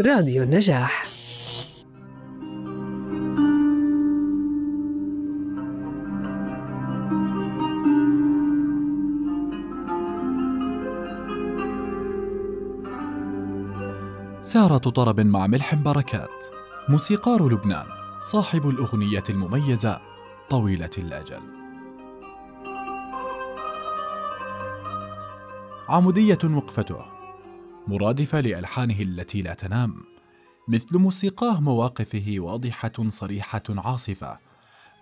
راديو النجاح سارة طرب مع ملح بركات. موسيقار لبنان. صاحب الأغنية المميزة طويلة الأجل. عمودية وقفته. مرادفة لألحانه التي لا تنام. مثل موسيقاه مواقفه واضحة صريحة عاصفة.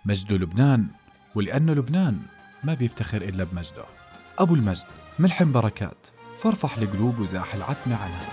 مجد لبنان ولأن لبنان ما بيفتخر إلا بمجده. أبو المجد ملح بركات. فارفح القلوب وزاح العتمة عنها.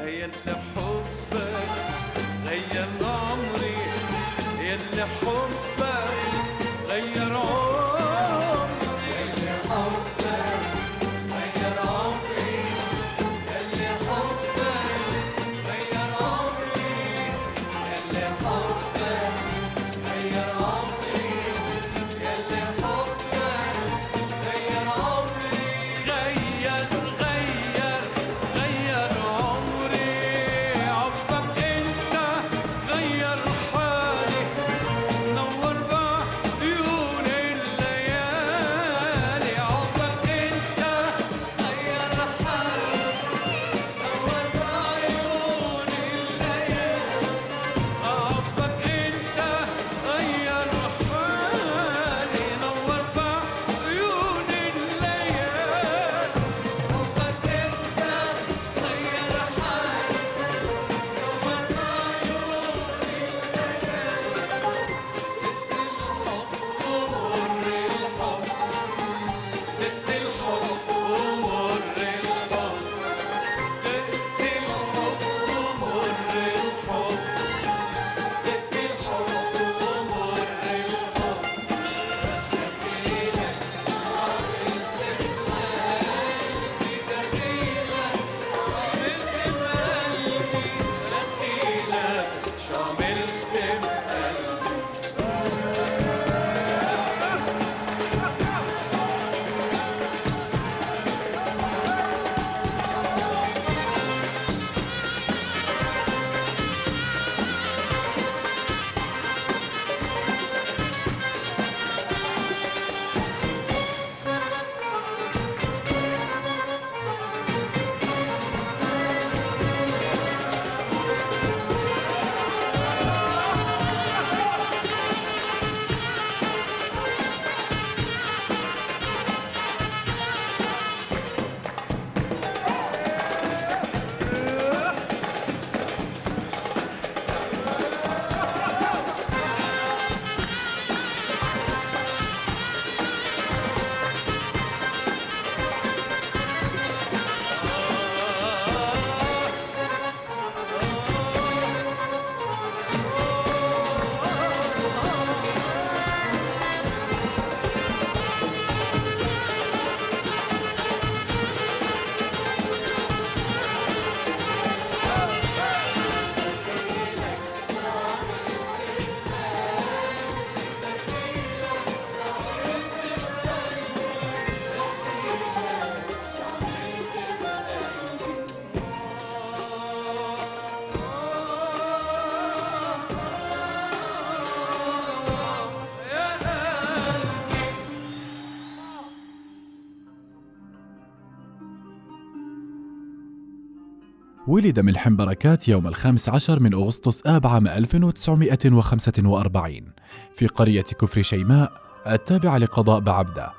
يلي حبك غير عمري حبك ولد ملحم بركات يوم الخامس عشر من أغسطس آب عام 1945 في قرية كفر شيماء التابعة لقضاء بعبدة.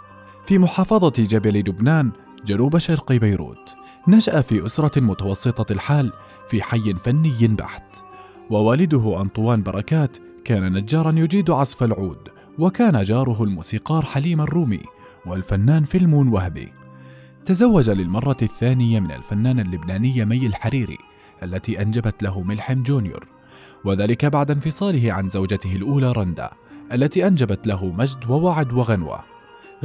في محافظة جبل لبنان جنوب شرق بيروت نشأ في أسرة متوسطة الحال في حي فني بحت. ووالده أنطوان بركات كان نجارا يجيد عزف العود وكان جاره الموسيقار حليم الرومي والفنان فيلمون وهبي. تزوج للمرة الثانية من الفنانة اللبنانية مي الحريري التي أنجبت له ملحم جونيور. وذلك بعد انفصاله عن زوجته الأولى رندا التي أنجبت له مجد ووعد وغنوة.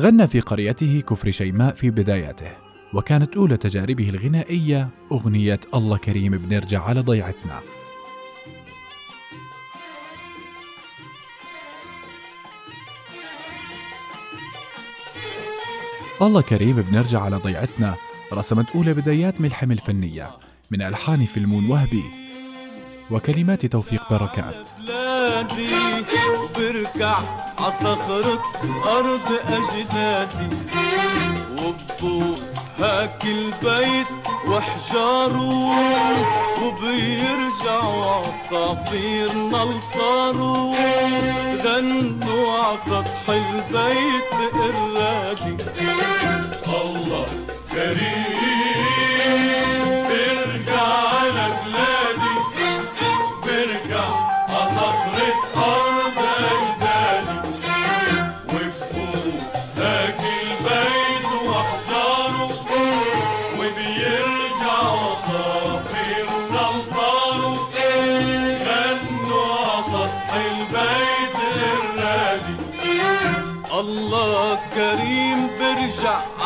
غنى في قريته كفر شيماء في بداياته وكانت أولى تجاربه الغنائية أغنية الله كريم بنرجع على ضيعتنا. الله كريم بنرجع على ضيعتنا. رسمت أولى بدايات ملحم الفنية من ألحان فيلمون وهبي. وكلمات توفيق بركات. وبركع عصخرة أرض أجدادي. وببوس هاك البيت وحجاره وبيرجعوا عصافيرنا الطارو غنوا عسطح البيت الرادي الله كريم.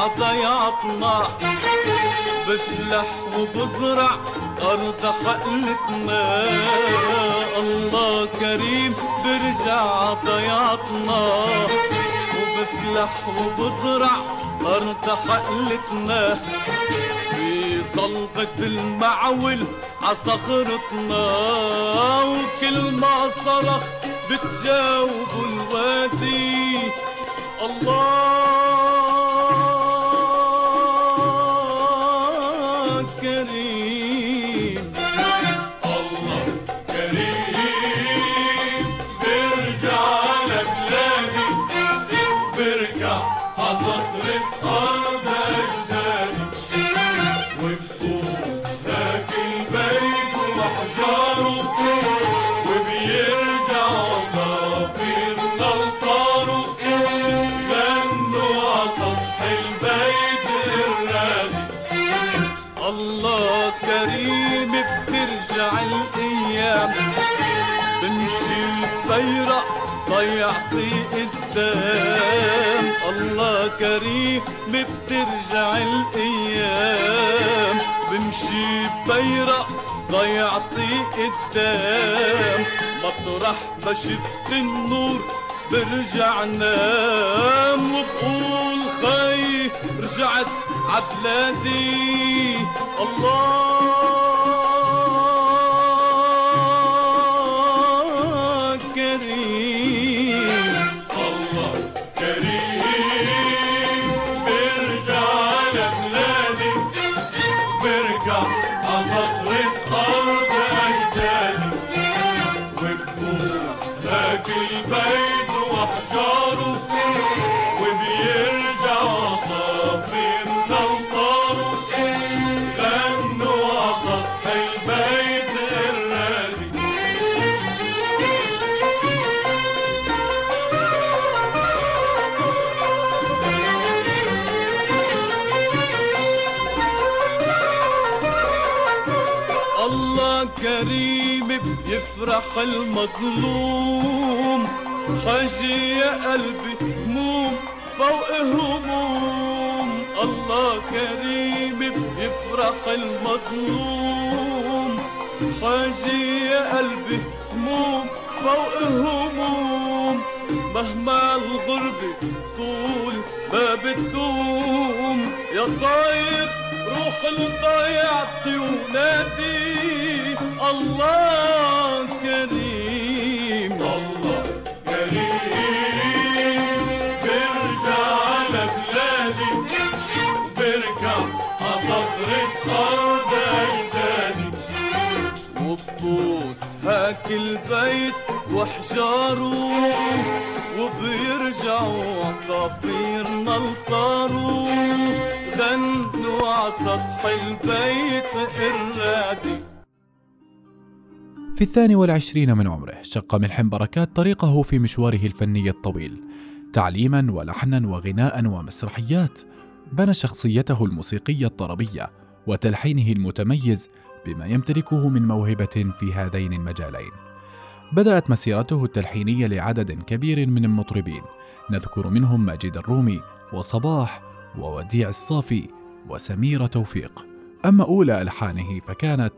برجع عضيعتنا بفلح وبزرع أرض حقلتنا الله كريم. برجع عضيعتنا وبفلح وبزرع أرض حقلتنا في ظلفة المعول عصخرتنا وكل ما صرخ بتجاوب الوادي. الله كريم بترجع الأيام. بمشي بيرق ضيعتي قدام. مطرح ما شفت النور برجع نام وبقول خي رجعت عبلادي الله المظلوم حاجي يا قلبي هموم فوق هموم. الله كريم بيفرح المظلوم. حاجي يا قلبي هموم فوق هموم. مهما الغربة طول ما بتدوم. يا طاير روح لضيعتي ونادي الله وحجاره وبيرجعوا عصافيرنا الطارو غنوا على سطح البيت في الثاني والعشرين من عمره شق ملحم بركات طريقه في مشواره الفني الطويل تعليما ولحنا وغناء ومسرحيات. بنى شخصيته الموسيقية الطربية وتلحينه المتميز بما يمتلكه من موهبة في هذين المجالين. بدأت مسيرته التلحينية لعدد كبير من المطربين نذكر منهم ماجد الرومي وصباح ووديع الصافي وسمير توفيق. أما أولى ألحانه فكانت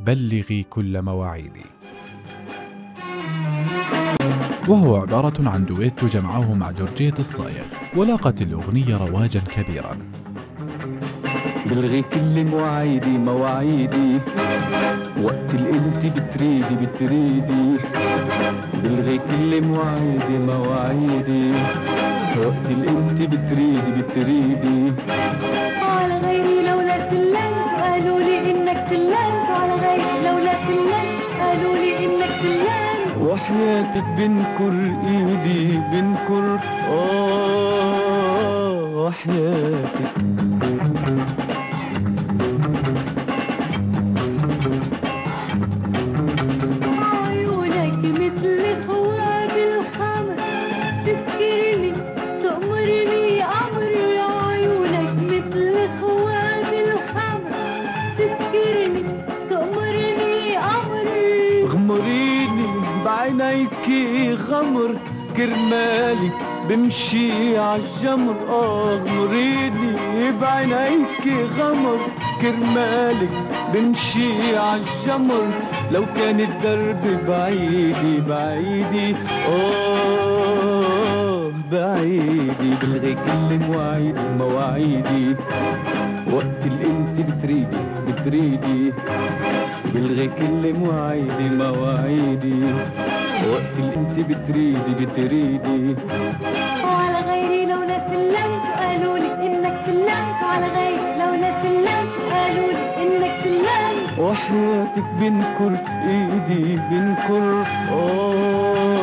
بلغي كل مواعيدي وهو عبارة عن دويت جمعه مع جورجية الصايغ ولاقت الأغنية رواجا كبيرا. بلغي كل مواعيدي مواعيدي. وقت الإنت بتريدي بتريدي. بلغي كل مواعيدي مواعيدي. وقت الإنت بتريدي بتريدي. وحياتك بنكر إيدي بنكر آه وحياتك. غمر كرمالك بمشي عالجمر آه غمريني بعينيكي غمر. كرمالك بمشي عالجمر لو كان الدرب بعيدي بعيدي آه بعيدي. بلغي كل مواعيدي مواعيدي. وقت الإنت بتريدي بتريدي. بلغي كل مواعيدي مواعيدي. وقت الانت بتريدي بتريدي وعلى غيري لولا سلمت قالوا لي إنك سلمت. على غيري لولا سلمت قالوا لي إنك سلمت. وحياتك بنكر إيدي بنكر. آه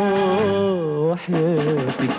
وحياتك.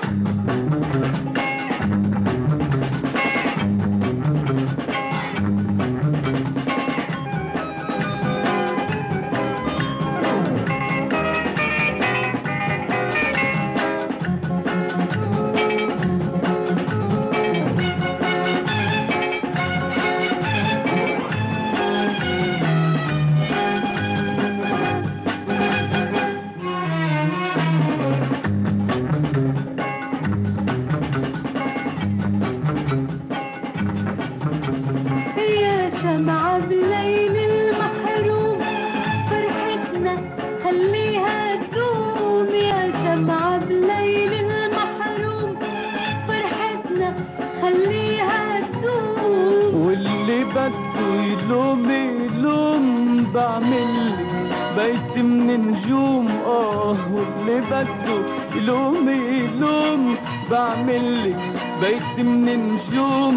نجوم آه واللي بده يلوم يلوم. بعمل لك بيت من نجوم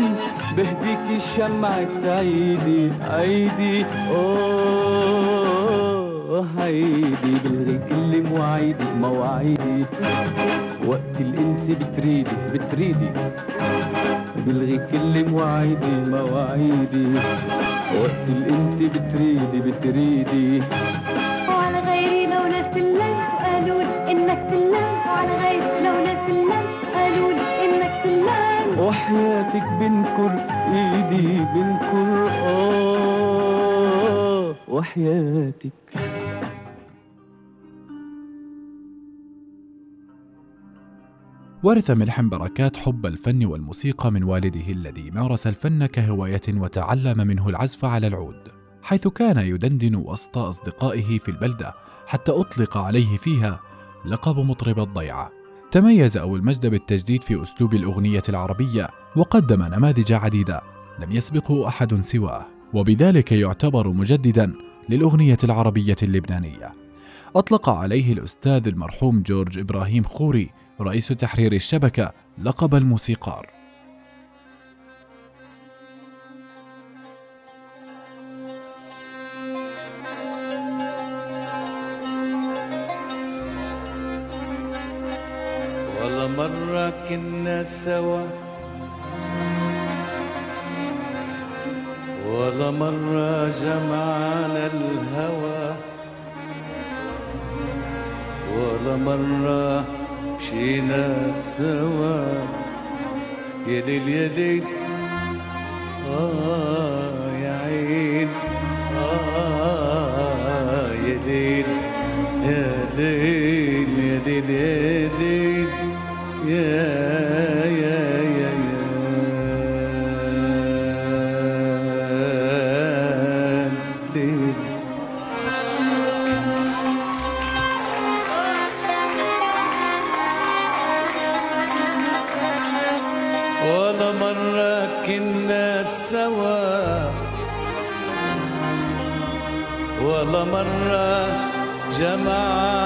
بهديكي شمعة عيدي عيدي آه عيدي. بلغي كل مواعيدي مواعيدي. وقت اللي انت بتريدي بتريدي. بلغي كل مواعيدي مواعيدي. وقت اللي انت بتريدي بتريدي. بنكر إيدي بنكر آه وحياتك. ورث ملحم بركات حب الفن والموسيقى من والده الذي مارس الفن كهواية وتعلم منه العزف على العود حيث كان يدندن وسط أصدقائه في البلدة حتى أطلق عليه فيها لقب مطرب الضيعة. تميز أبو المجد بالتجديد في أسلوب الأغنية العربية وقدم نماذج عديدة لم يسبقه أحد سواه وبذلك يعتبر مجددا للأغنية العربية اللبنانية. أطلق عليه الأستاذ المرحوم جورج إبراهيم خوري رئيس تحرير الشبكة لقب الموسيقار. سوا ولا مرة جمعنا الهوى. ولا مرة مشينا سوا يا ليل يا ليل آه يا عين. آه يا ليل يا ليل يا ليل, يا ليل مرة جمعنا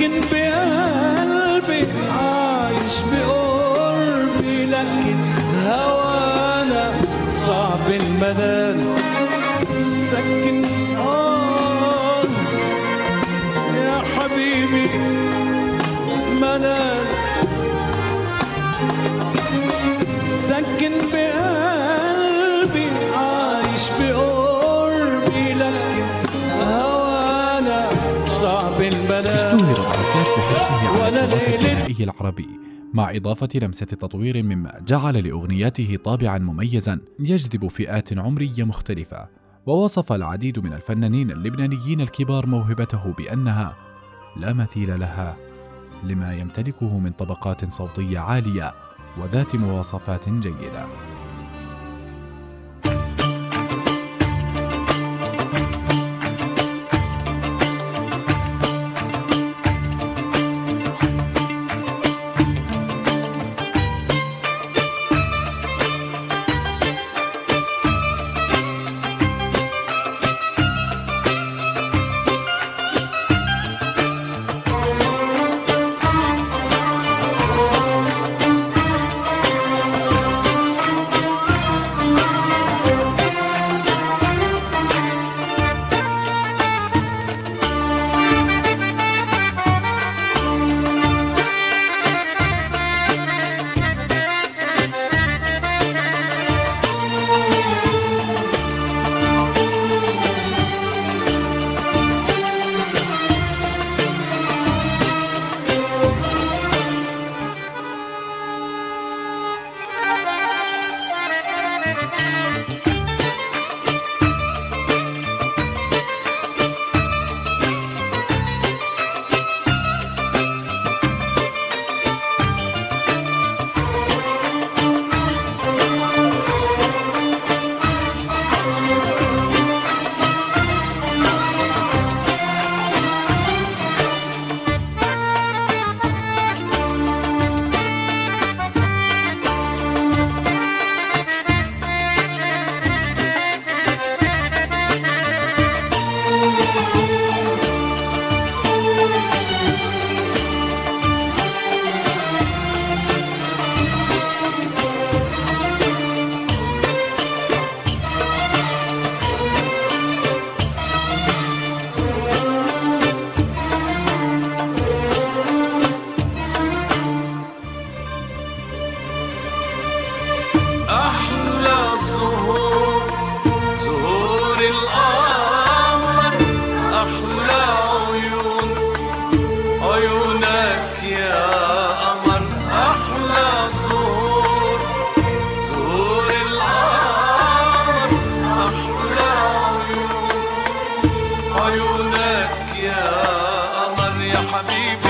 لكن بقلبي عايش بقربي لكن هوانا صعب المنال سكن ولا ليلة العربي. مع إضافة لمسة تطوير مما جعل لأغنياته طابعا مميزا يجذب فئات عمرية مختلفة. ووصف العديد من الفنانين اللبنانيين الكبار موهبته بأنها لا مثيل لها لما يمتلكه من طبقات صوتية عالية وذات مواصفات جيدة. حبيبي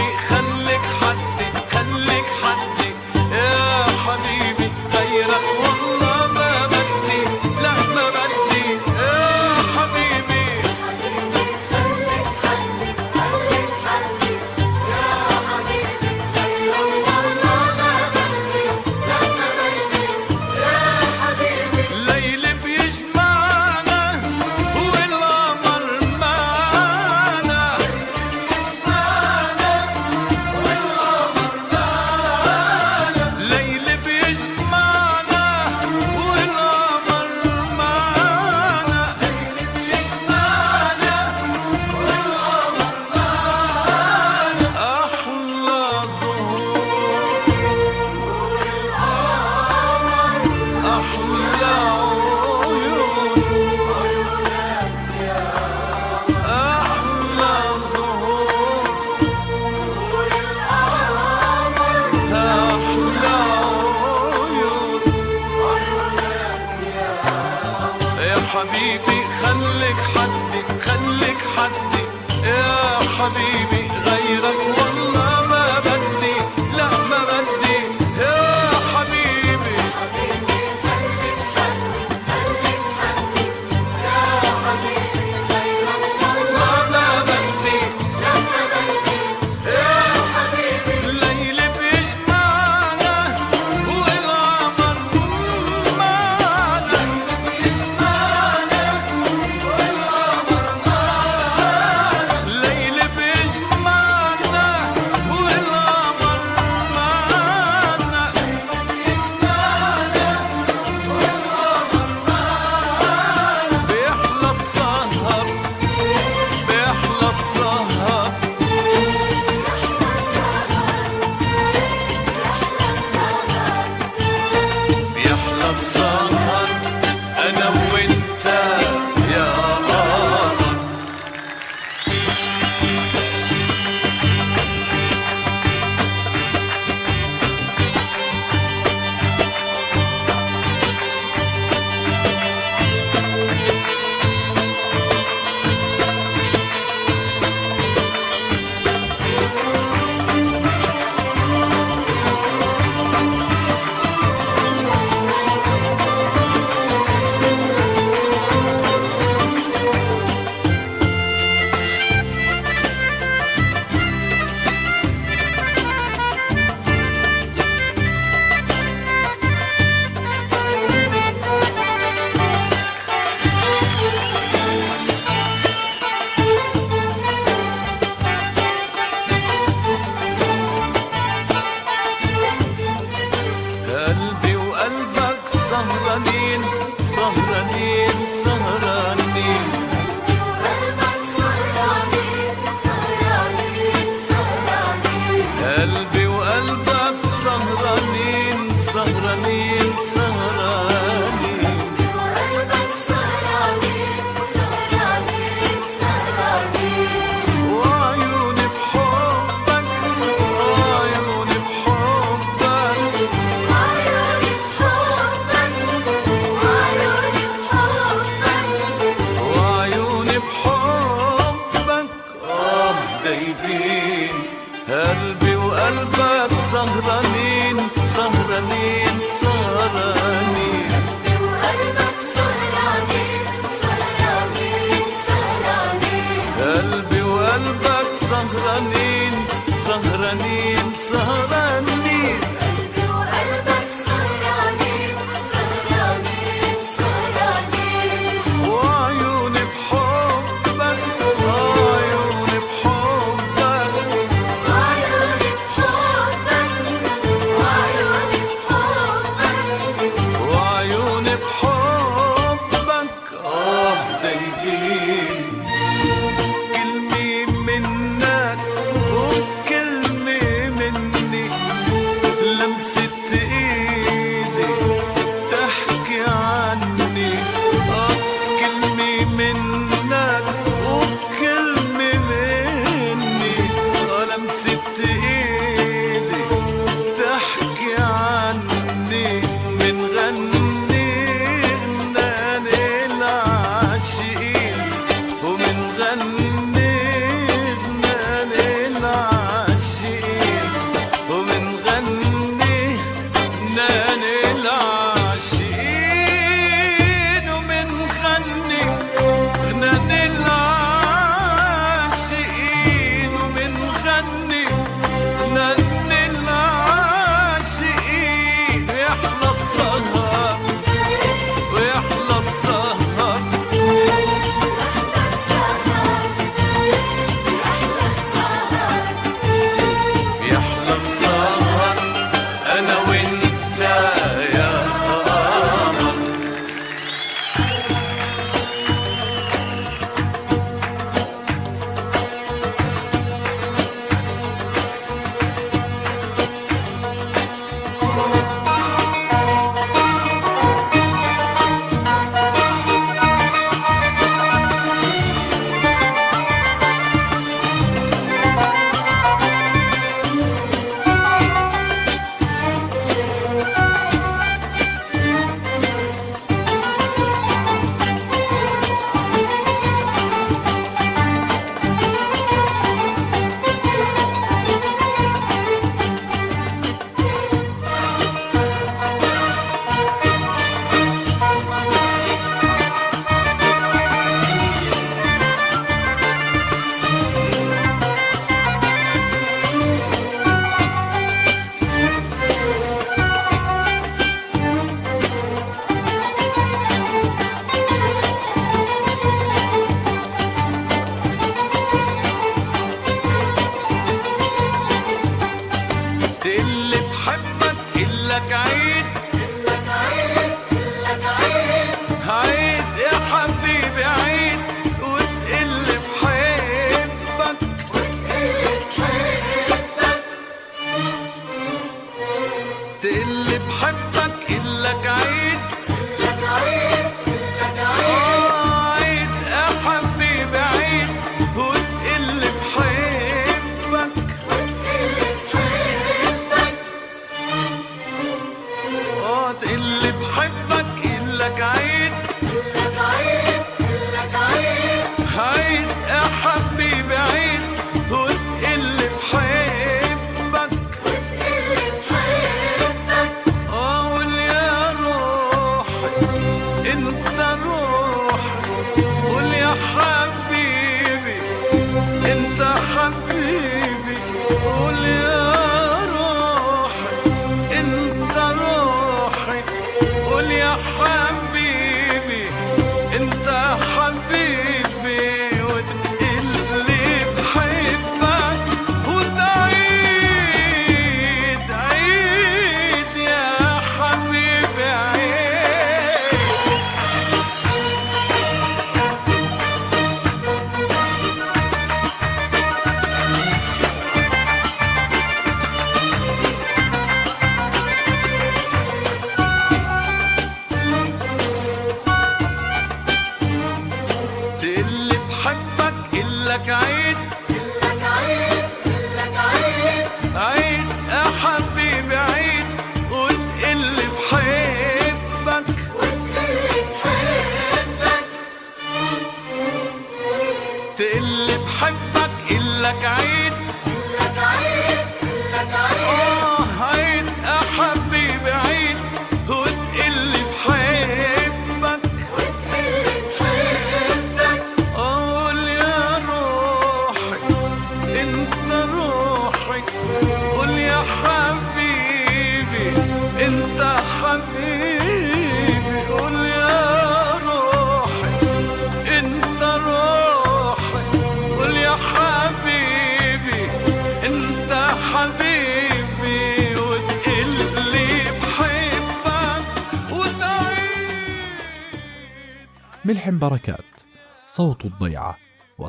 قلبي.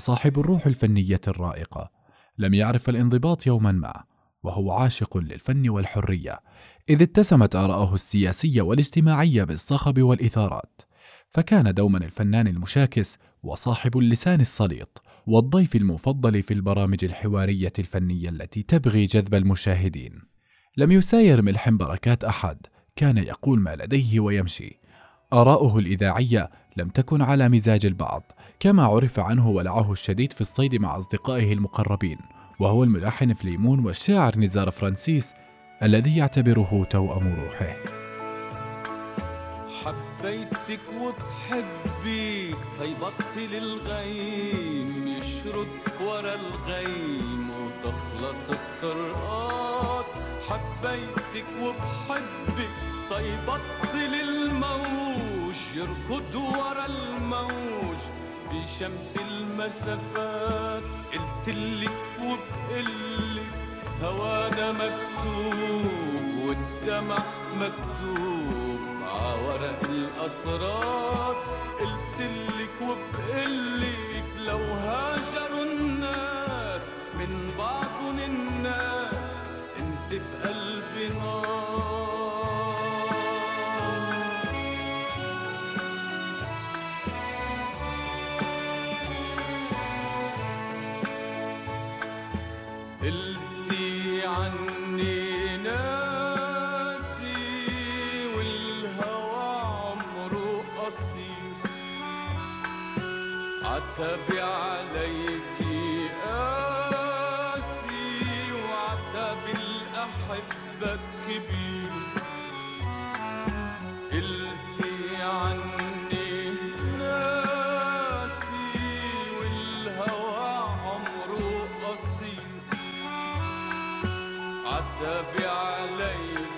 وصاحب الروح الفنية الرائقة. لم يعرف الانضباط يوما ما وهو عاشق للفن والحرية إذ اتسمت آراءه السياسية والاجتماعية بالصخب والإثارات. فكان دوما الفنان المشاكس وصاحب اللسان السليط والضيف المفضل في البرامج الحوارية الفنية التي تبغي جذب المشاهدين. لم يساير ملحم بركات أحد كان يقول ما لديه ويمشي. آراؤه الإذاعية لم تكن على مزاج البعض كما عرف عنه ولعه الشديد في الصيد مع أصدقائه المقربين وهو الملحن فليمون والشاعر نزار فرانسيس الذي يعتبره توأم روحه. حبيتك وبحبك طيبت للغيم يشرد ورا الغيم وتخلص الطرقات. حبيتك وبحبك طيبت للموج يركض ورا الموج. بشمس المسافات قلتلك وبقلك هوانا مكتوب والدمع مكتوب عورق الأسرار. قلتلك وبقلك لو هاجروا عتبي عليكي قاسي وعتب الأحبة كبير قلتي عني ناسي والهوى عمره قصير. عليكي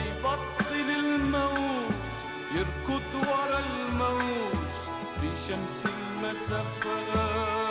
طيبت للموج يركض ورا الموج بشمس المسافات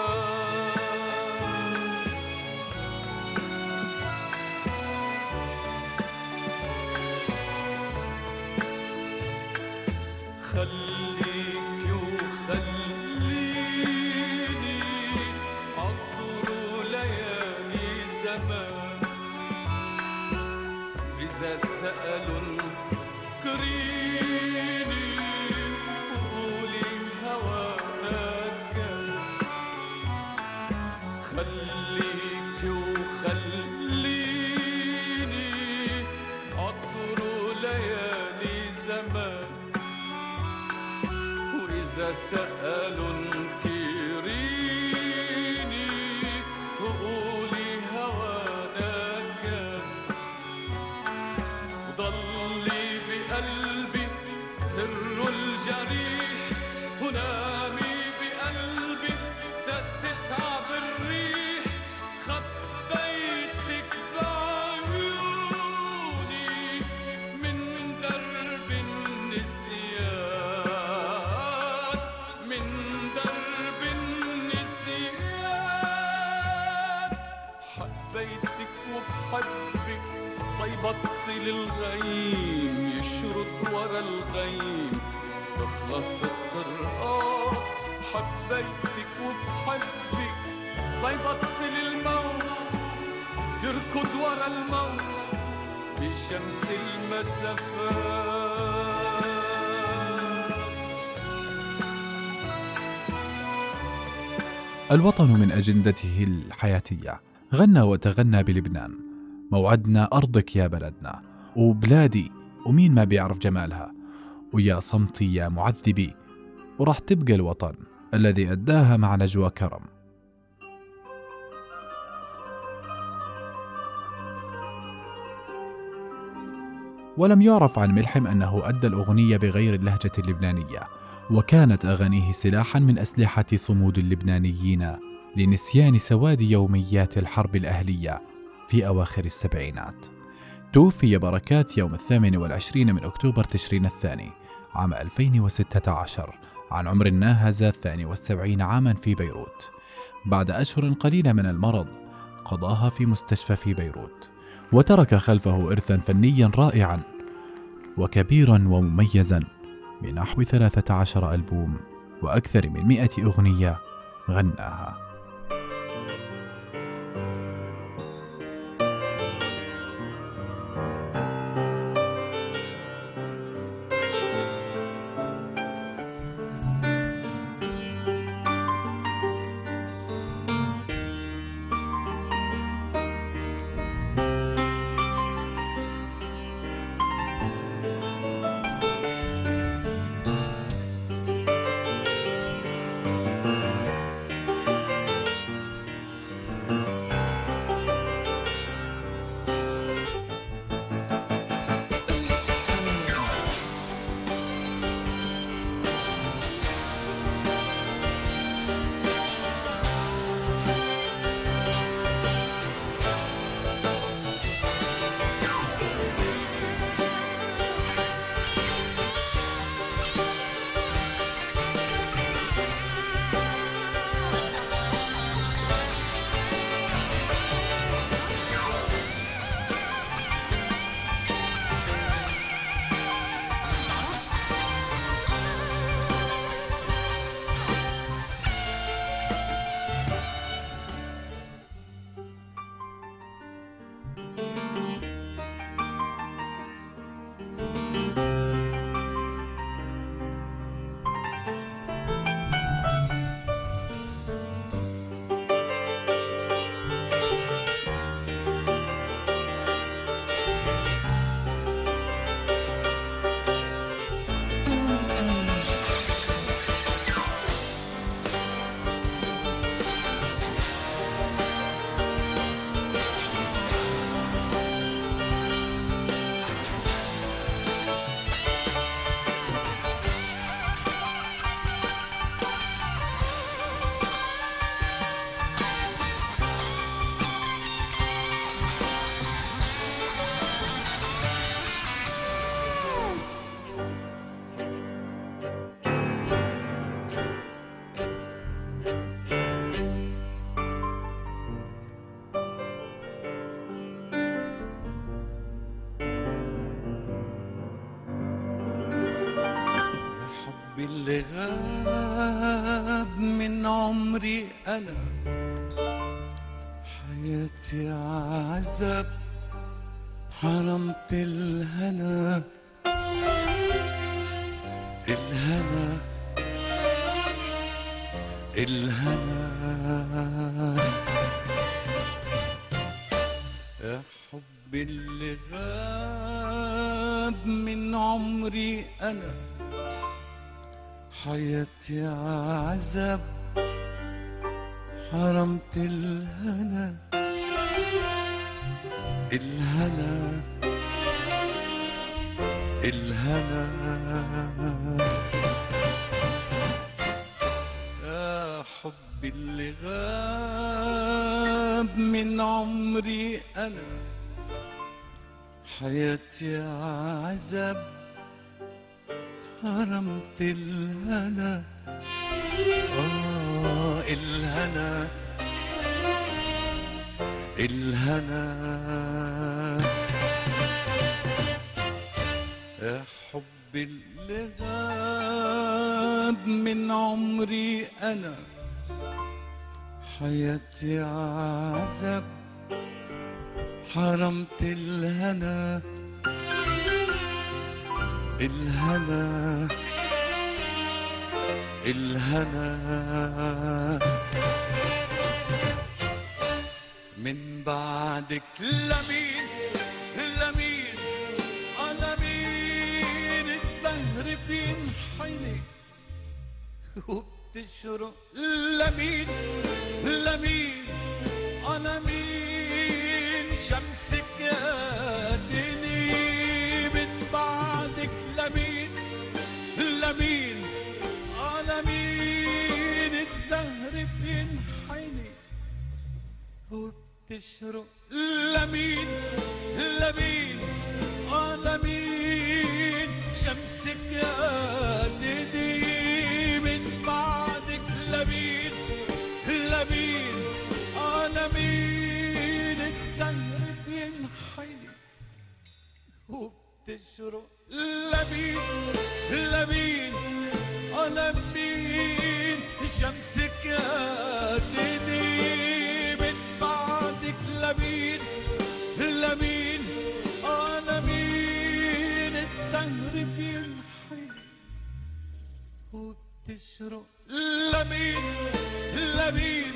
وإذا طيبت للغيم يشرد ورا الغيم تخلص الطرقات حبيتك وبحبك. طيبت للموت يركض ورا الموت. بشمس المسافات. الوطن من أجندته الحياتية. غنى وتغنى بلبنان. موعدنا أرضك يا بلدنا. وبلادي ومين ما بيعرف جمالها. ويا صمتي يا معذبي وراح تبقى الوطن الذي أداها مع نجوى كرم. ولم يعرف عن ملحم أنه أدى الأغنية بغير اللهجة اللبنانية وكانت أغانيه سلاحا من أسلحة صمود اللبنانيين لنسيان سواد يوميات الحرب الأهلية في أواخر السبعينات. توفي بركات يوم الثامن والعشرين من أكتوبر تشرين الثاني عام 2016 عن عمر ناهز الثاني والسبعين عاما في بيروت. بعد أشهر قليلة من المرض قضاها في مستشفى في بيروت وترك خلفه إرثا فنيا رائعا وكبيرا ومميزا بنحو 13 ألبوم وأكثر من 100 أغنية غناها. اللي غاب من عمري أنا. حياتي عذاب حرمت الهنا. الهنا الهنا. يا حبي اللي غاب من عمري أنا. حياتي عذاب حرمت الهنا الهنا الهنا. يا حبي اللي غاب من عمري أنا حياتي عذاب. حرمت الهنا. آه الهنا. الهنا. يا حبي اللي غاب من عمري أنا. حياتي عذاب. حرمت الهنا. الهنا الهنا. من بعدك لمين لمين؟ على مين؟ الزهر بينحني وبتشرق لمين لمين؟ أنا مين؟ شمسك يا بينحني وبتشرق لمين لمين أنا مين شمسك يا ددي من بعدك لمين لمين أنا مين الزهر بينحني وبتشرق لمين لمين أنا مين شمسك يا دني من بعدك لمين لمين أنا مين الزهر بينحني وبتشرق. لمين لمين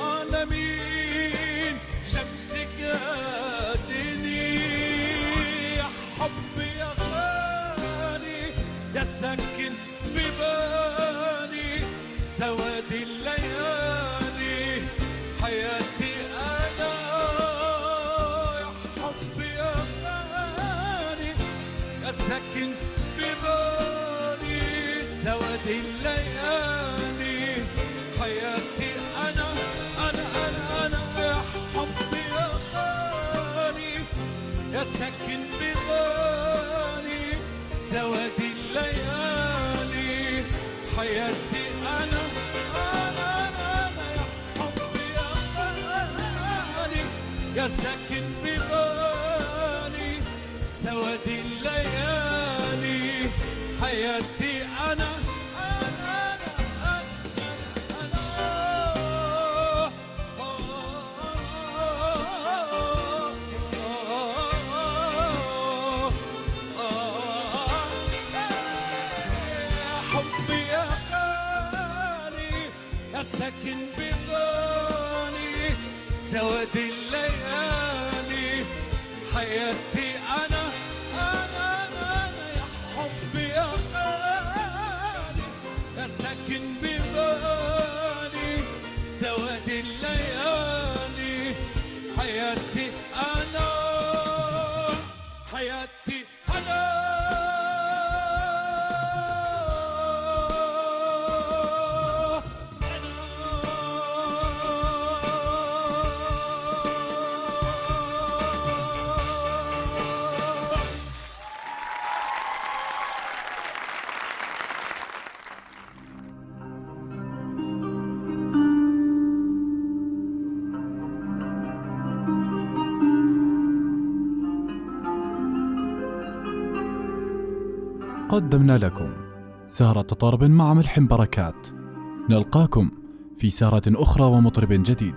أنا مين شمسك يا ساكن ببالي سواد الليالي. حياتي أنا أنا أنا أنا يا حب يا غالي. يا ساكن ببالي سواد الليالي. حياتي أنا قدمنا لكم. سهرة طرب مع ملحم بركات. نلقاكم في سهرة أخرى ومطرب جديد.